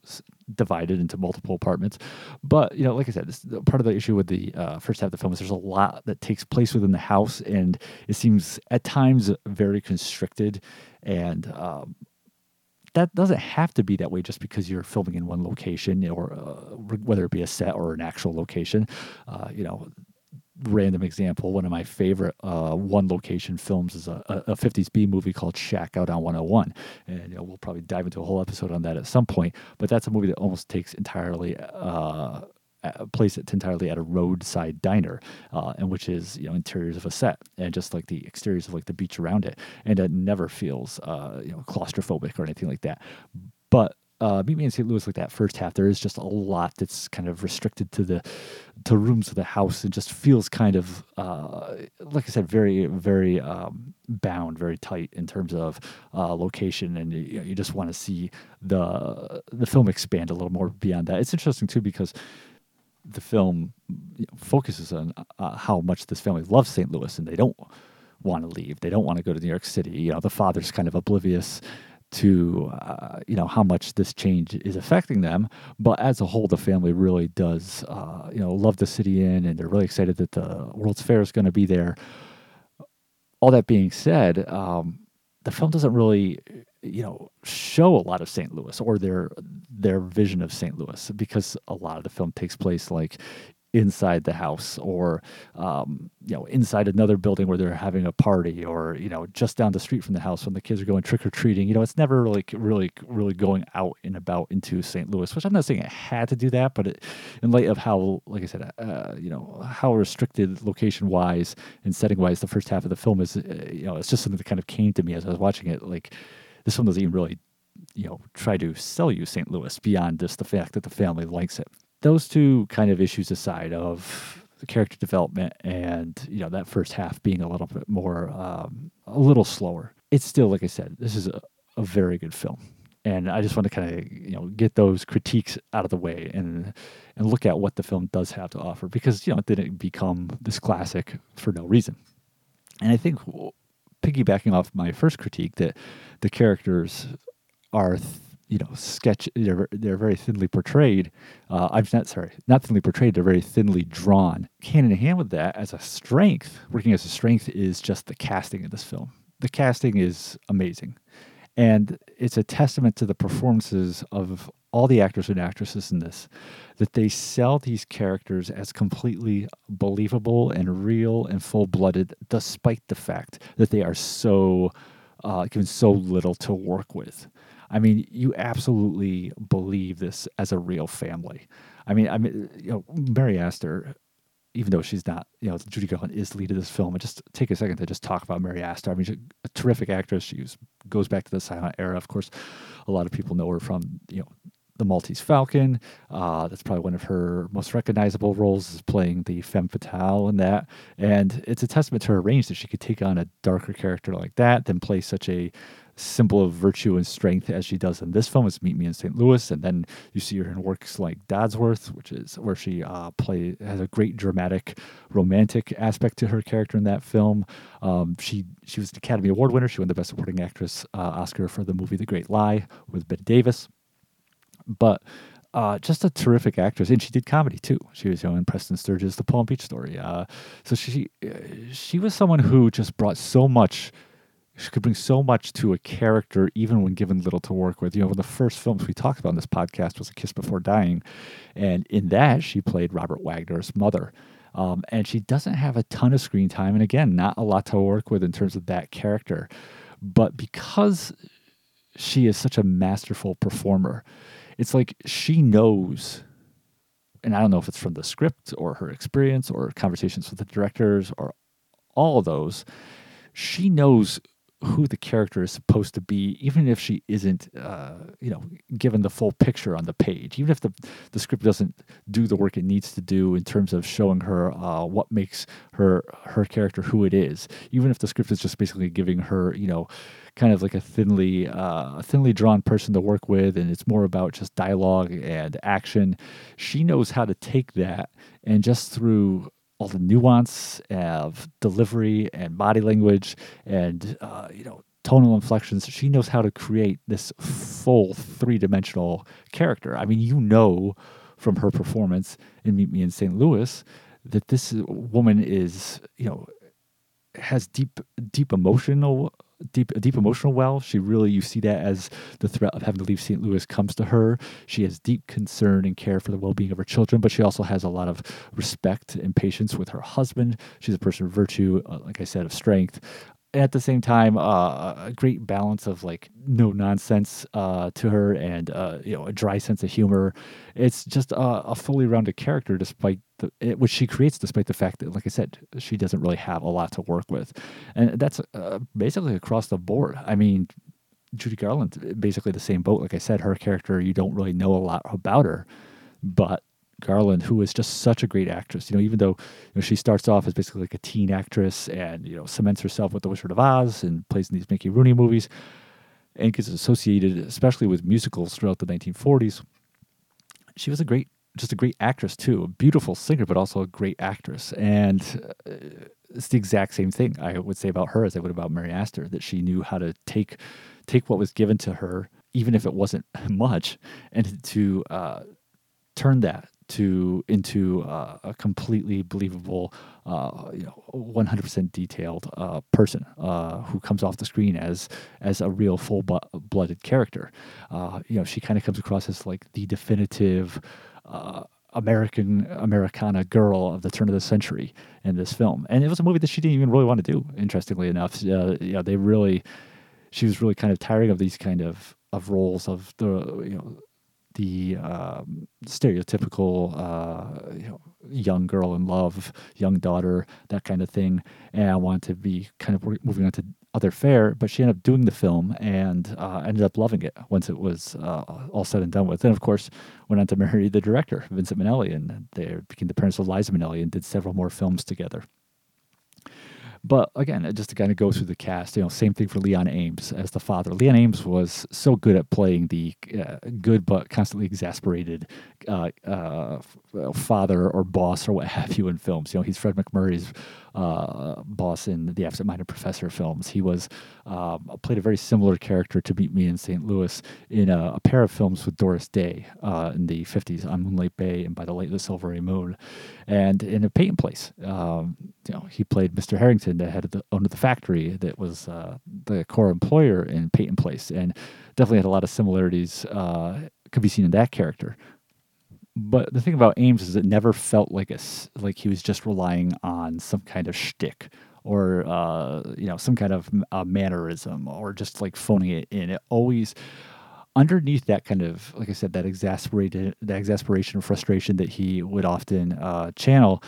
divided into multiple apartments. But you know, like I said, this, part of the issue with the uh, first half of the film is there's a lot that takes place within the house, and it seems at times very constricted and um, that doesn't have to be that way just because you're filming in one location or uh, whether it be a set or an actual location. Uh, you know, random example, one of my favorite uh, one location films is a, a, 50s B movie called Shack Out on 101. And you know, we'll probably dive into a whole episode on that at some point. But that's a movie that almost takes entirely uh, place it entirely at a roadside diner, uh, and which is you know interiors of a set and just like the exteriors of like the beach around it, and it never feels uh, you know claustrophobic or anything like that. But uh, Meet Me in St. Louis, like that first half, there is just a lot that's kind of restricted to the to rooms of the house. It just feels kind of, uh, like I said, very very um, bound, very tight in terms of uh, location, and you, you just want to see the the film expand a little more beyond that. It's interesting too because the film focuses on uh, how much this family loves St. Louis and they don't want to leave. They don't want to go to New York City. You know, the father's kind of oblivious to uh, you know how much this change is affecting them. But as a whole, the family really does uh, you know love the City in, and they're really excited that the World's Fair is going to be there. All that being said, um, the film doesn't really you know show a lot of St. Louis or their their vision of St. Louis because a lot of the film takes place like inside the house or um, you know inside another building where they're having a party or you know just down the street from the house when the kids are going trick or treating you know it's never really really really going out and about into St. Louis which I'm not saying it had to do that but it, in light of how like I said uh, you know how restricted location wise and setting wise the first half of the film is uh, you know it's just something that kind of came to me as I was watching it like this one doesn't even really you know try to sell you St. Louis beyond just the fact that the family likes it those two kind of issues aside of the character development and you know that first half being a little bit more um, a little slower it's still like i said this is a, a very good film and i just want to kind of you know get those critiques out of the way and and look at what the film does have to offer because you know it didn't become this classic for no reason and i think piggybacking off my first critique that the characters are th- you know sketch they're, they're very thinly portrayed uh, i'm not sorry not thinly portrayed they're very thinly drawn. Hand in hand with that as a strength working as a strength is just the casting of this film. The casting is amazing. And it's a testament to the performances of all the actors and actresses in this that they sell these characters as completely believable and real and full-blooded despite the fact that they are so uh, given so little to work with I mean, you absolutely believe this as a real family. I mean, I mean, you know, Mary Astor, even though she's not, you know, Judy Garland is the lead of this film. And just take a second to just talk about Mary Astor. I mean, she's a terrific actress. She was, goes back to the silent era. Of course, a lot of people know her from, you know, the Maltese Falcon. Uh, that's probably one of her most recognizable roles, is playing the femme fatale in that. And it's a testament to her range that she could take on a darker character like that, then play such a symbol of virtue and strength as she does in this film is Meet Me in St. Louis, and then you see her in works like Dodsworth, which is where she uh, play has a great dramatic, romantic aspect to her character in that film. Um, she she was an Academy Award winner. She won the Best Supporting Actress uh, Oscar for the movie The Great Lie with Bette Davis, but. Uh, just a terrific actress, and she did comedy too. She was you know, in Preston Sturges' The Palm Beach Story. Uh, so she uh, she was someone who just brought so much she could bring so much to a character even when given little to work with. You know, one of the first films we talked about in this podcast was A Kiss Before Dying. And in that, she played Robert Wagner's mother. Um, and she doesn't have a ton of screen time. And again, not a lot to work with in terms of that character. But because she is such a masterful performer, it's like she knows. And I don't know if it's from the script or her experience or conversations with the directors or all of those. She knows who the character is supposed to be, even if she isn't, uh, you know, given the full picture on the page. Even if the the script doesn't do the work it needs to do in terms of showing her uh, what makes her her character who it is. Even if the script is just basically giving her, you know, kind of like a thinly uh, thinly drawn person to work with, and it's more about just dialogue and action. She knows how to take that and just through all the nuance of delivery and body language and uh, you know tonal inflections. She knows how to create this full three dimensional character. I mean, you know from her performance in Meet Me in St. Louis that this woman is you know has deep deep emotional deep a deep emotional well. She really you see that as the threat of having to leave St. Louis comes to her. She has deep concern and care for the well being of her children, but she also has a lot of respect and patience with her husband. She's a person of virtue, uh, like I said, of strength And at the same time uh, a great balance of like no nonsense uh, to her and uh, you know a dry sense of humor it's just a, a fully rounded character despite the which she creates despite the fact that like i said she doesn't really have a lot to work with and that's uh, basically across the board i mean judy garland basically the same boat like i said her character you don't really know a lot about her but Garland, who is just such a great actress. You know, even though you know, she starts off as basically like a teen actress and you know cements herself with The Wizard of Oz and plays in these Mickey Rooney movies, and gets associated, especially with musicals throughout the 1940s. She was a great just a great actress too, a beautiful singer, but also a great actress. And uh, it's the exact same thing I would say about her as I would about Mary Astor. That she knew how to take take what was given to her, even if it wasn't much, and to uh, turn that to into uh, a completely believable, uh, you know, 100% detailed uh, person uh, who comes off the screen as as a real full blooded character. Uh, you know, she kind of comes across as like the definitive. Uh, American Americana girl of the turn of the century in this film, and it was a movie that she didn't even really want to do. Interestingly enough, uh, know, they really, she was really kind of tiring of these kind of of roles of the you know the um, stereotypical uh, you know, young girl in love, young daughter, that kind of thing. And I wanted to be kind of moving on to other fare, but she ended up doing the film and uh, ended up loving it once it was uh, all said and done with. And of course, went on to marry the director, Vincent Minnelli, and they became the parents of Liza Minnelli and did several more films together. But again, just to kind of go through the cast, you know, same thing for Leon Ames as the father. Leon Ames was so good at playing the uh, good but constantly exasperated uh, uh, father or boss or what have you in films. You know, he's Fred MacMurray's uh, boss in the Absent-Minded Professor films. He was um, played a very similar character to Meet Me in St. Louis in a, a pair of films with Doris Day uh, in the 50s on Moonlight Bay and By the Light of the Silvery Moon. And in a Peyton Place, um, you know, he played Mr. Harrington, the head of the owner of the factory that was uh, the core employer in Peyton Place, and definitely had a lot of similarities. Uh, could be seen in that character but the thing about Ames is it never felt like a like he was just relying on some kind of shtick or uh, you know some kind of uh, mannerism or just like phoning it in. It always underneath that kind of like I said that exasperated that exasperation frustration that he would often uh, channel.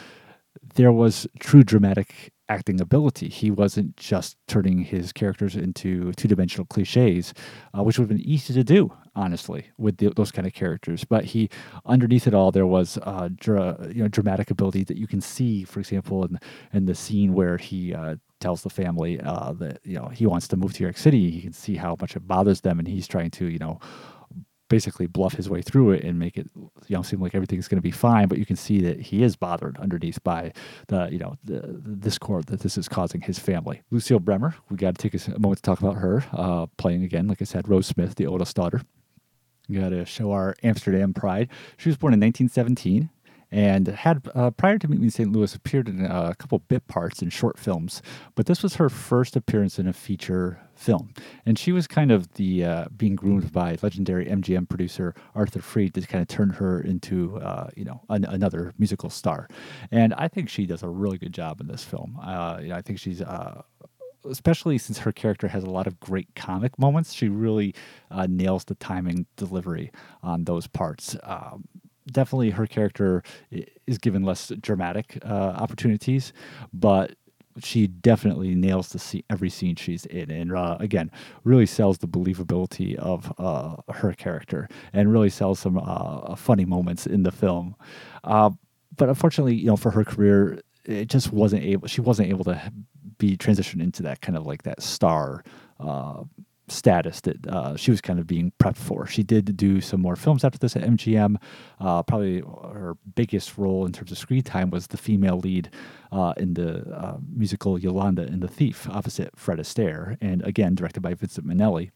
There was true dramatic acting ability. He wasn't just turning his characters into two dimensional cliches, uh, which would have been easy to do, honestly, with the, those kind of characters. But he, underneath it all, there was uh, dra- you know dramatic ability that you can see, for example, in in the scene where he. Uh, tells the family uh, that you know he wants to move to New York City. You can see how much it bothers them, and he's trying to you know basically bluff his way through it and make it you know seem like everything's going to be fine but you can see that he is bothered underneath by the you know the, the discord that this is causing his family. Lucille bremer we got to take a moment to talk about her uh, playing again like i said rose smith the oldest daughter. Got to show our amsterdam pride. She was born in 1917 and had uh, prior to Meet Me in St. Louis appeared in uh, a couple bit parts in short films, but this was her first appearance in a feature film, and she was kind of the uh, being groomed by legendary MGM producer Arthur Freed to kind of turn her into uh, you know an, another musical star, and I think she does a really good job in this film. Uh, you know, I think she's uh, especially since her character has a lot of great comic moments, she really uh, nails the timing delivery on those parts. Um, definitely her character is given less dramatic uh, opportunities, but she definitely nails the scene, every scene she's in, and uh, again, really sells the believability of uh, her character, and really sells some uh, funny moments in the film. Uh, but unfortunately, you know, for her career, it just wasn't able. She wasn't able to be transitioned into that kind of like that star uh, status that uh, she was kind of being prepped for. She did do some more films after this at MGM. Uh, probably her biggest role in terms of screen time was the female lead uh, in the uh, musical Yolanda and the Thief, opposite Fred Astaire, and again directed by Vincent Minnelli.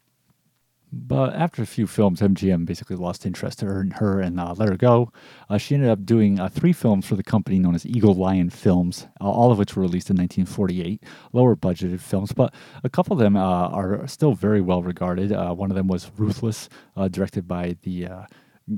But after a few films, MGM basically lost interest in her and uh, let her go. Uh, she ended up doing uh, three films for the company known as Eagle Lion Films, uh, all of which were released in 1948. Lower budgeted films, but a couple of them uh, are still very well regarded. Uh, one of them was Ruthless, directed by the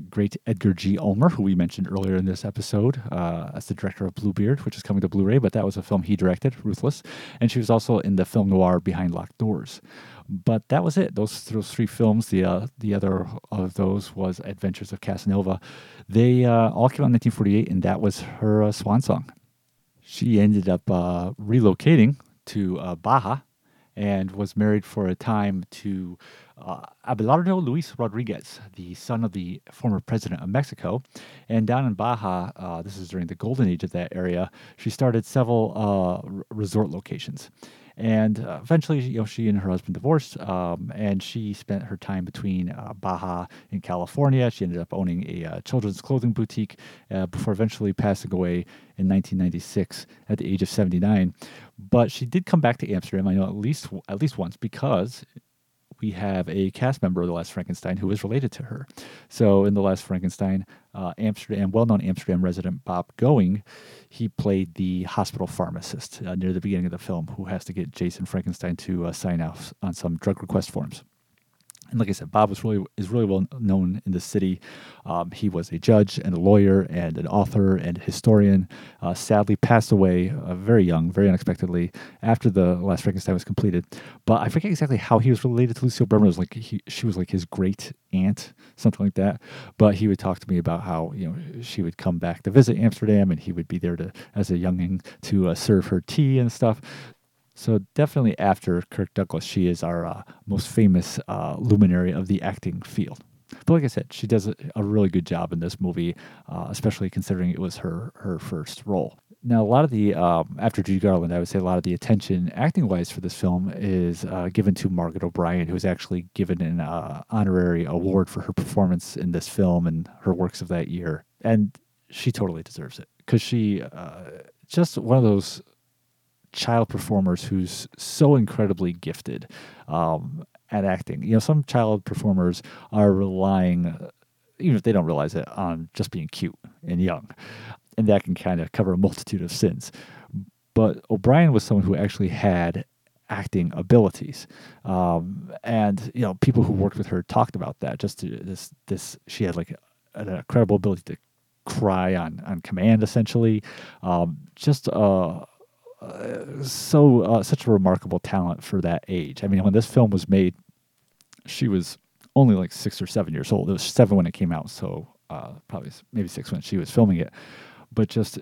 great Edgar G. Ulmer, who we mentioned earlier in this episode uh, as the director of Bluebeard, which is coming to Blu ray, but that was a film he directed, Ruthless. And she was also in the film noir Behind Locked Doors. But that was it. Those those three films. The uh, the other of those was Adventures of Casanova. They uh, all came out in 1948, and that was her uh, swan song. She ended up uh, relocating to uh, Baja and was married for a time to uh, Abelardo Luis Rodriguez, the son of the former president of Mexico. And down in Baja, uh, this is during the golden age of that area, she started several uh, resort locations. And uh, eventually, you know, she and her husband divorced, um, and she spent her time between uh, Baja in California. She ended up owning a uh, children's clothing boutique before eventually passing away in 1996 at the age of 79. But she did come back to Amsterdam, I know at least at least once, because we have a cast member of The Last Frankenstein who is related to her. So in The Last Frankenstein, uh, Amsterdam, well-known Amsterdam resident Bob Going, he played the hospital pharmacist uh, near the beginning of the film who has to get Jason Frankenstein to uh, sign off on some drug request forms. And like I said, Bob was really is really well known in the city. Um, he was a judge and a lawyer and an author and historian. Uh, sadly, passed away uh, very young, very unexpectedly after the Last Frankenstein was completed. But I forget exactly how he was related to Lucille Bremer. It was like he, she was like his great aunt, something like that. But he would talk to me about how you know she would come back to visit Amsterdam, and he would be there to as a younging to uh, serve her tea and stuff. So definitely after Kirk Douglas, she is our uh, most famous uh, luminary of the acting field. But like I said, she does a really good job in this movie, uh, especially considering it was her her first role. Now, a lot of the um, after Judy Garland, I would say a lot of the attention acting wise for this film is uh, given to Margaret O'Brien, who was actually given an uh, honorary award for her performance in this film and her works of that year, and she totally deserves it because she uh, just one of those child performers who's so incredibly gifted um, at acting. You know, some child performers are relying, uh, even if they don't realize it, on just being cute and young, and that can kind of cover a multitude of sins. But O'Brien was someone who actually had acting abilities, um, and you know, people who worked with her talked about that. Just to, this, this she had like an incredible ability to cry on on command, essentially. Um, just uh, so uh, such a remarkable talent for that age. I mean, when this film was made, she was only like six or seven years old. It was seven when it came out, so uh, probably maybe six when she was filming it. But just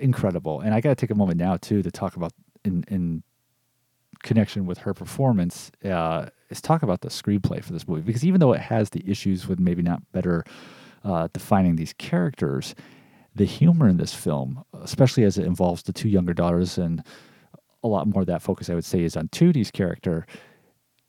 incredible. And I got to take a moment now too to talk about in in connection with her performance uh, is talk about the screenplay for this movie because even though it has the issues with maybe not better uh, defining these characters, the humor in this film, especially as it involves the two younger daughters, and a lot more of that focus, I would say, is on Tootie's character.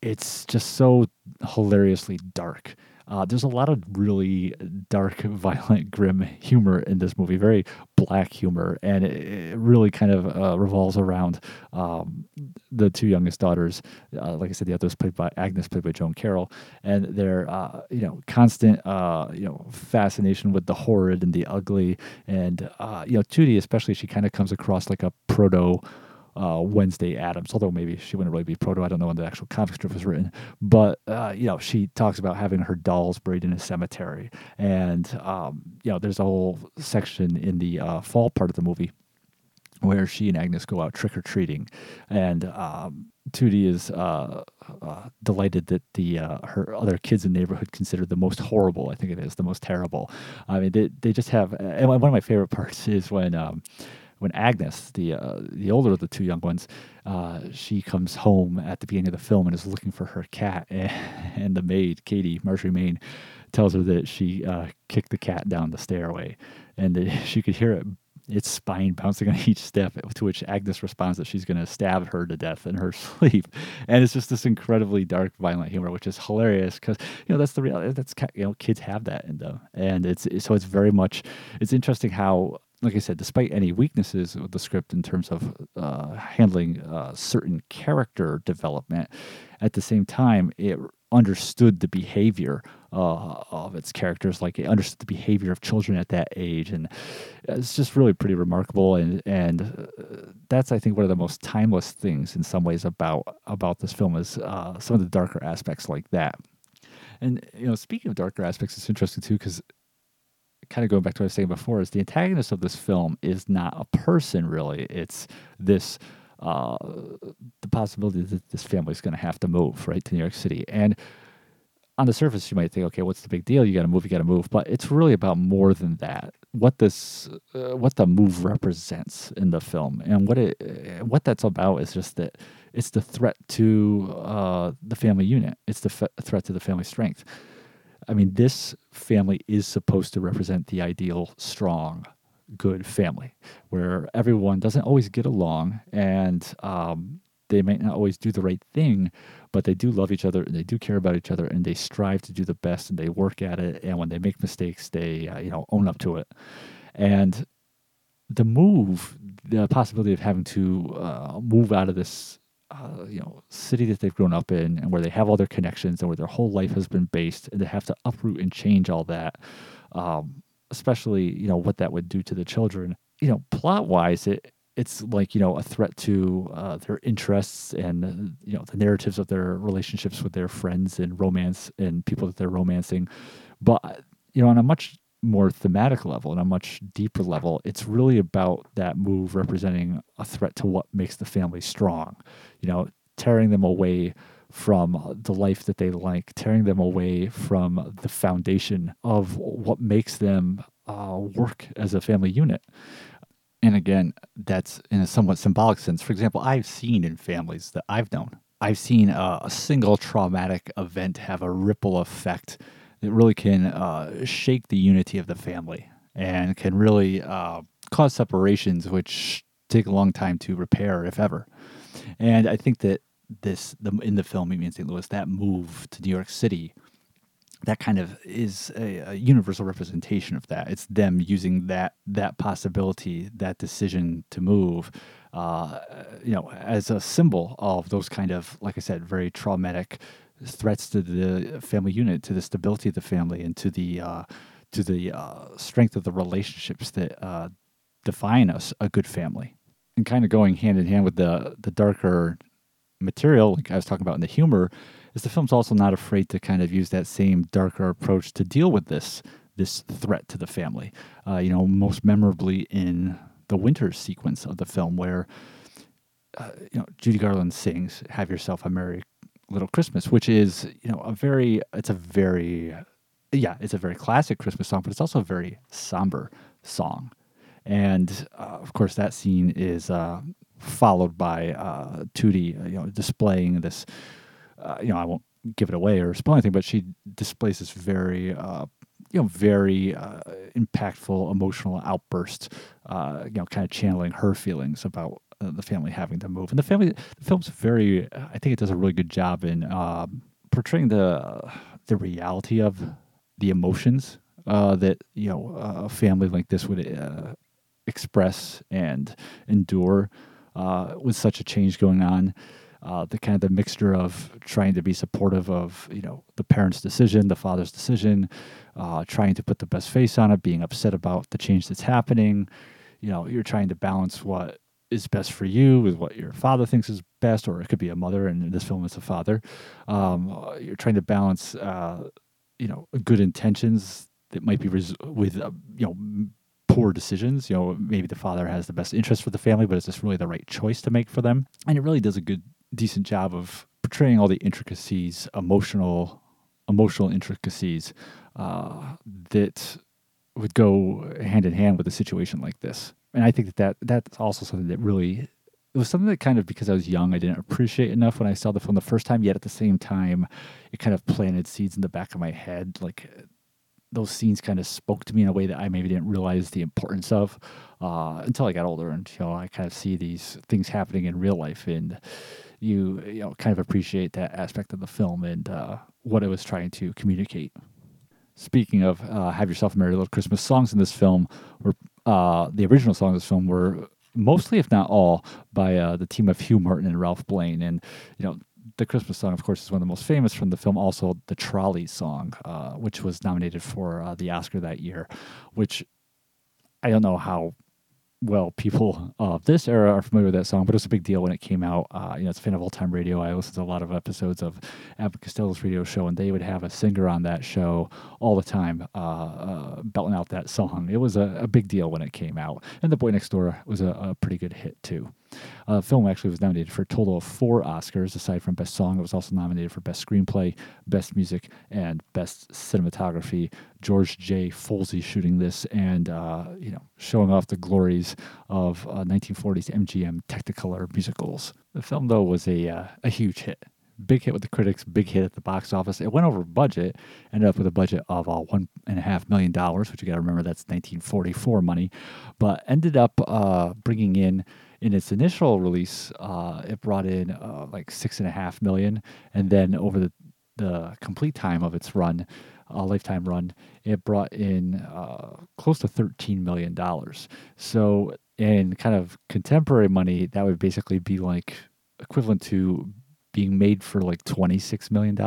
It's just so hilariously dark. Uh, there's a lot of really dark, violent, grim humor in this movie, very black humor, and it, it really kind of uh, revolves around um, the two youngest daughters. Uh, like I said, the other was played by Agnes, played by Joan Carroll, and their uh, you know constant uh, you know fascination with the horrid and the ugly, and uh, you know Tootie especially, she kind of comes across like a proto uh, Wednesday Addams, although maybe she wouldn't really be proto. I don't know when the actual comic strip was written, but uh, you know, she talks about having her dolls buried in a cemetery, and um, you know, there's a whole section in the uh, fall part of the movie where she and Agnes go out trick or treating, and um, Tootie is uh, uh, delighted that the uh, her other kids in the neighborhood consider the most horrible. I think it is the most terrible. I mean, they they just have. And one of my favorite parts is when. Um, when Agnes, the uh, the older of the two young ones, uh, she comes home at the beginning of the film and is looking for her cat, and, the maid, Katie Marjorie Main, tells her that she uh, kicked the cat down the stairway, and that she could hear it its spine bouncing on each step, to which Agnes responds that she's going to stab her to death in her sleep. And it's just this incredibly dark, violent humor, which is hilarious because, you know, that's the reality. That's, you know, kids have that in them. And it's, so it's very much, it's interesting how like I said, despite any weaknesses with the script in terms of uh, handling uh, certain character development, at the same time, it understood the behavior uh, of its characters, like it understood the behavior of children at that age, and it's just really pretty remarkable. And and uh, that's I think one of the most timeless things in some ways about about this film is uh, some of the darker aspects like that. And you know, speaking of darker aspects, it's interesting too because kind of going back to what I was saying before, is the antagonist of this film is not a person really. It's this uh, the possibility that this family is going to have to move right to New York City. And on the surface, you might think, okay, what's the big deal? You got to move, you got to move. But it's really about more than that. What this, uh, what the move represents in the film, and what it, what that's about is just that it's the threat to uh, the family unit. It's the f- threat to the family strength. I mean, this family is supposed to represent the ideal, strong, good family where everyone doesn't always get along and um, they might not always do the right thing, but they do love each other and they do care about each other and they strive to do the best and they work at it. And when they make mistakes, they uh, you know own up to it. And the move, the possibility of having to uh, move out of this uh, you know city that they've grown up in and where they have all their connections and where their whole life has been based, and they have to uproot and change all that. Um, especially you know what that would do to the children. You know, plot wise, it it's like you know a threat to uh, their interests and you know the narratives of their relationships with their friends and romance and people that they're romancing but you know on a much more thematic level and a much deeper level it's really about that move representing a threat to what makes the family strong you know tearing them away from the life that they like tearing them away from the foundation of what makes them uh, work as a family unit and again, that's in a somewhat symbolic sense. For example, I've seen in families that I've known, I've seen a, a single traumatic event have a ripple effect that really can uh, shake the unity of the family and can really uh, cause separations, which take a long time to repair, if ever. And I think that this, the, in the film, Meet Me in St. Louis, that move to New York City that kind of is a, a, universal representation of that. It's them using that that possibility, that decision to move, uh, you know, as a symbol of those kind of, like I said, very traumatic threats to the family unit, to the stability of the family, and to the uh, to the uh, strength of the relationships that uh, define us a good family. And kind of going hand in hand with the the darker material, like I was talking about in the humor is the film's also not afraid to kind of use that same darker approach to deal with this this threat to the family. Uh, you know, most memorably in the winter sequence of the film, where uh, you know Judy Garland sings "Have Yourself a Merry Little Christmas," which is you know a very it's a very yeah it's a very classic Christmas song, but it's also a very somber song. And uh, of course, that scene is uh, followed by uh, Tootie, uh, you know, displaying this uh, you know, I won't give it away or spoil anything, but she displays this very, uh, you know, very uh, impactful emotional outburst, uh, you know, kind of channeling her feelings about uh, the family having to move. And the family, the film's very, I think it does a really good job in um, portraying the the reality of the emotions uh, that you know a family like this would express and endure with such a change going on uh, the kind of the mixture of trying to be supportive of you know the parent's decision, the father's decision, uh, trying to put the best face on it, being upset about the change that's happening. You know, you're trying to balance what is best for you with what your father thinks is best, or it could be a mother, and in this film it's a father. Um, you're trying to balance, uh, you know, good intentions that might be res- with uh, you know poor decisions. You know, maybe the father has the best interest for the family, but is this really the right choice to make for them? And it really does a good decent job of portraying all the intricacies, emotional, emotional intricacies uh, that would go hand in hand with a situation like this. And I think that, that that's also something that really it was something that kind of because I was young, I didn't appreciate enough when I saw the film the first time. Yet at the same time, it kind of planted seeds in the back of my head. Like those scenes kind of spoke to me in a way that I maybe didn't realize the importance of uh, until I got older. And you know, I kind of see these things happening in real life, and you you know kind of appreciate that aspect of the film and uh, what it was trying to communicate. Speaking of uh, "Have Yourself a Merry Little Christmas," songs in this film were uh, the original songs of this film were mostly, if not all, by uh, the team of Hugh Martin and Ralph Blane, and you know the Christmas song, of course, is one of the most famous from the film. Also, the Trolley song, uh, which was nominated for uh, the Oscar that year, which I don't know how well, people of this era are familiar with that song, but it was a big deal when it came out. Uh, you know, it's a fan of old time radio. I listened to a lot of episodes of Abbott Costello's radio show, and they would have a singer on that show all the time, uh, uh, belting out that song. It was a, a, big deal when it came out, and The Boy Next Door was a, a pretty good hit too. Uh, film actually was nominated for a total of four Oscars. Aside from Best Song, it was also nominated for Best Screenplay, Best Music, and Best Cinematography. George J. Folsey shooting this and uh, you know showing off the glories of uh, 1940s MGM Technicolor musicals. The film, though, was a uh, a huge hit big hit with the critics, big hit at the box office. It went over budget, ended up with a budget of uh, one and a half million dollars, which you got to remember that's 1944 money, but ended up uh, bringing in in its initial release, uh, it brought in uh, like six and a half million, and then over the the complete time of its run, a uh, lifetime run, it brought in uh, close to thirteen million dollars. So in kind of contemporary money, that would basically be like equivalent to being made for like $26 million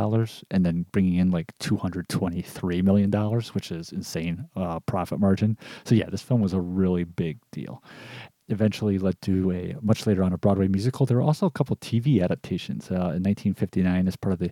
and then bringing in like $223 million, which is insane uh, profit margin. So, yeah, this film was a really big deal. Eventually led to a much later on a Broadway musical. There were also a couple TV adaptations. Uh, in 1959, as part of the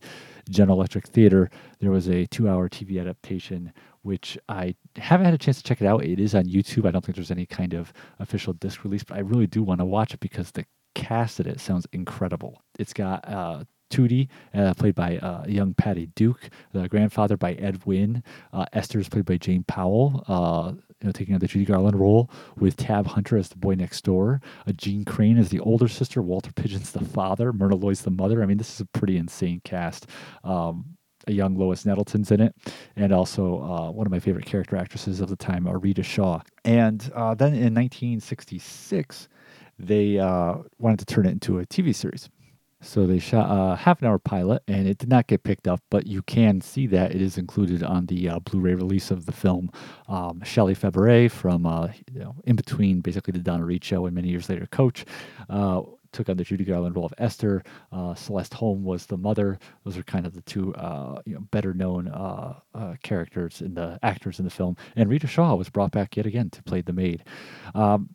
General Electric Theater, there was a two hour TV adaptation which I haven't had a chance to check it out. It is on YouTube. I don't think there's any kind of official disc release, but I really do want to watch it because the cast in it sounds incredible. It's got uh, Tootie, uh, played by uh, young Patty Duke, the grandfather by Ed Wynn. Uh, Esther is played by Jane Powell, uh, you know, taking on the Judy Garland role, with Tab Hunter as the boy next door, uh, Jeanne Crain as the older sister, Walter Pidgeon's the father, Myrna Loy's the mother. I mean, this is a pretty insane cast. Um, a young Lois Nettleton's in it, and also uh, one of my favorite character actresses of the time, Reta Shaw. And uh, then in 1966, they uh, wanted to turn it into a TV series. So they shot a half an hour pilot, and it did not get picked up, but you can see that it is included on the uh, Blu-ray release of the film. Um, Shelley Fabares from uh, you know, in between, basically the Donna Reed show, and many years later, Coach. Uh, took on the Judy Garland role of Esther. Uh, Celeste Holm was the mother. Those are kind of the two uh, you know, better known uh characters in the actors in the film. And Reta Shaw was brought back yet again to play the maid. Um,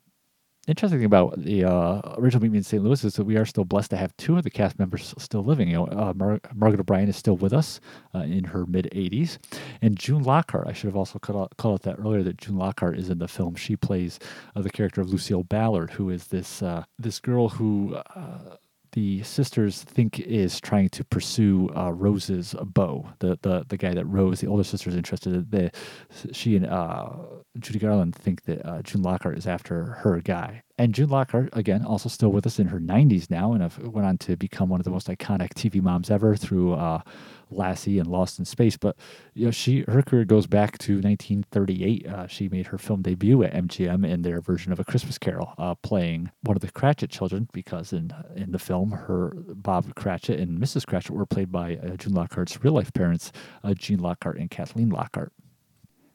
interesting thing about the uh, original Meet Me in St. Louis is that we are still blessed to have two of the cast members still living. You know, uh, Mar- Margaret O'Brien is still with us uh, in her mid 80s, and June Lockhart. I should have also called out, called out that earlier that June Lockhart is in the film. She plays uh, the character of Lucille Ballard, who is this uh, this girl who uh, the sisters think is trying to pursue uh, Rose's beau, the, the the guy that Rose, the older sister, is interested in. The, she and uh, Judy Garland think that uh, June Lockhart is after her guy. And June Lockhart, again, also still with us in her 90s now, and went on to become one of the most iconic TV moms ever through uh, Lassie and Lost in Space. But you know, she her career goes back to 1938. Uh, she made her film debut at MGM in their version of A Christmas Carol, uh, playing one of the Cratchit children. Because in in the film, her Bob Cratchit and Mrs. Cratchit were played by uh, June Lockhart's real life parents, uh, Gene Lockhart and Kathleen Lockhart.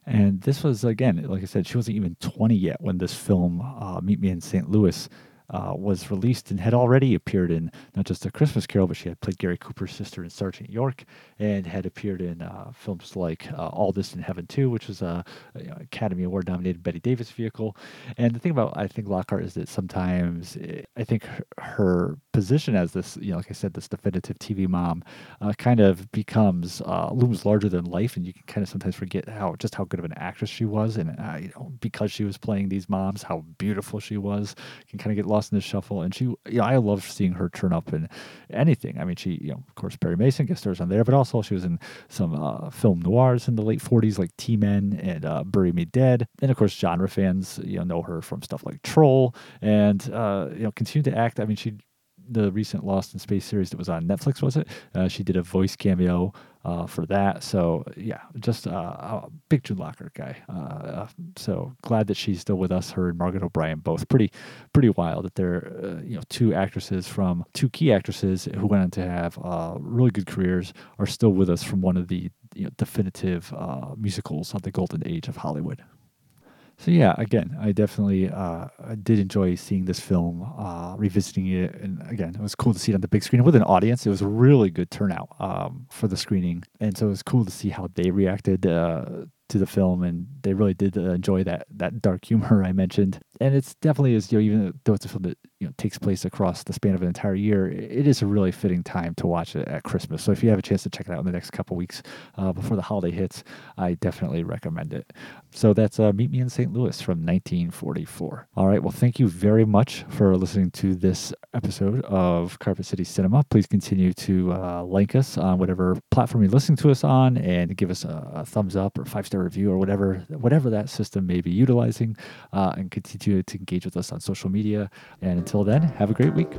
And this was again, like I said, she wasn't even 20 yet when this film, uh, Meet Me in St. Louis, uh, was released and had already appeared in not just A Christmas Carol, but she had played Gary Cooper's sister in Sergeant York and had appeared in uh, films like uh, All This in Heaven too, which was a, a Academy Award nominated Betty Davis vehicle. And the thing about I think Lockhart is that sometimes it, eh, I think her, her, position as this, you know, like I said, this definitive TV mom, uh, kind of becomes uh, looms larger than life, and you can kind of sometimes forget how just how good of an actress she was, and uh, you know because she was playing these moms, how beautiful she was, can kind of get lost lost in the shuffle. And she, you know, I love seeing her turn up in anything. I mean, she, you know, of course, Perry Mason guest stars on there, but also she was in some uh, film noirs in the late 40s, like T Men and uh, Bury Me Dead. And of course, genre fans, you know, know her from stuff like Troll and, uh, you know, continue to act. I mean, she the recent Lost in Space series that was on Netflix, was it? Uh, she did a voice cameo uh, for that. So yeah, just uh, a big June Lockhart guy. Uh, so glad that she's still with us. Her and Margaret O'Brien both pretty pretty wild that they're uh, you know two actresses from two key actresses who went on to have uh, really good careers are still with us from one of the you know, definitive musicals of the golden age of Hollywood. So yeah, again, I definitely uh, did enjoy seeing this film, uh, revisiting it, and again, it was cool to see it on the big screen with an audience. It was a really good turnout um, for the screening, and so it was cool to see how they reacted uh, to the film, and they really did uh, enjoy that that dark humor I mentioned. And it's definitely is you know even though it's a film that you know takes place across the span of an entire year, it is a really fitting time to watch it at Christmas. So if you have a chance to check it out in the next couple weeks uh, before the holiday hits, I definitely recommend it. So that's uh, Meet Me in St. Louis from 1944. All right, well, thank you very much for listening to this episode of Carpet City Cinema. Please continue to uh, like us on whatever platform you're listening to us on, and give us a, a thumbs up or five star review or whatever whatever that system may be utilizing, uh, and continue to engage with us on social media. And until then, have a great week.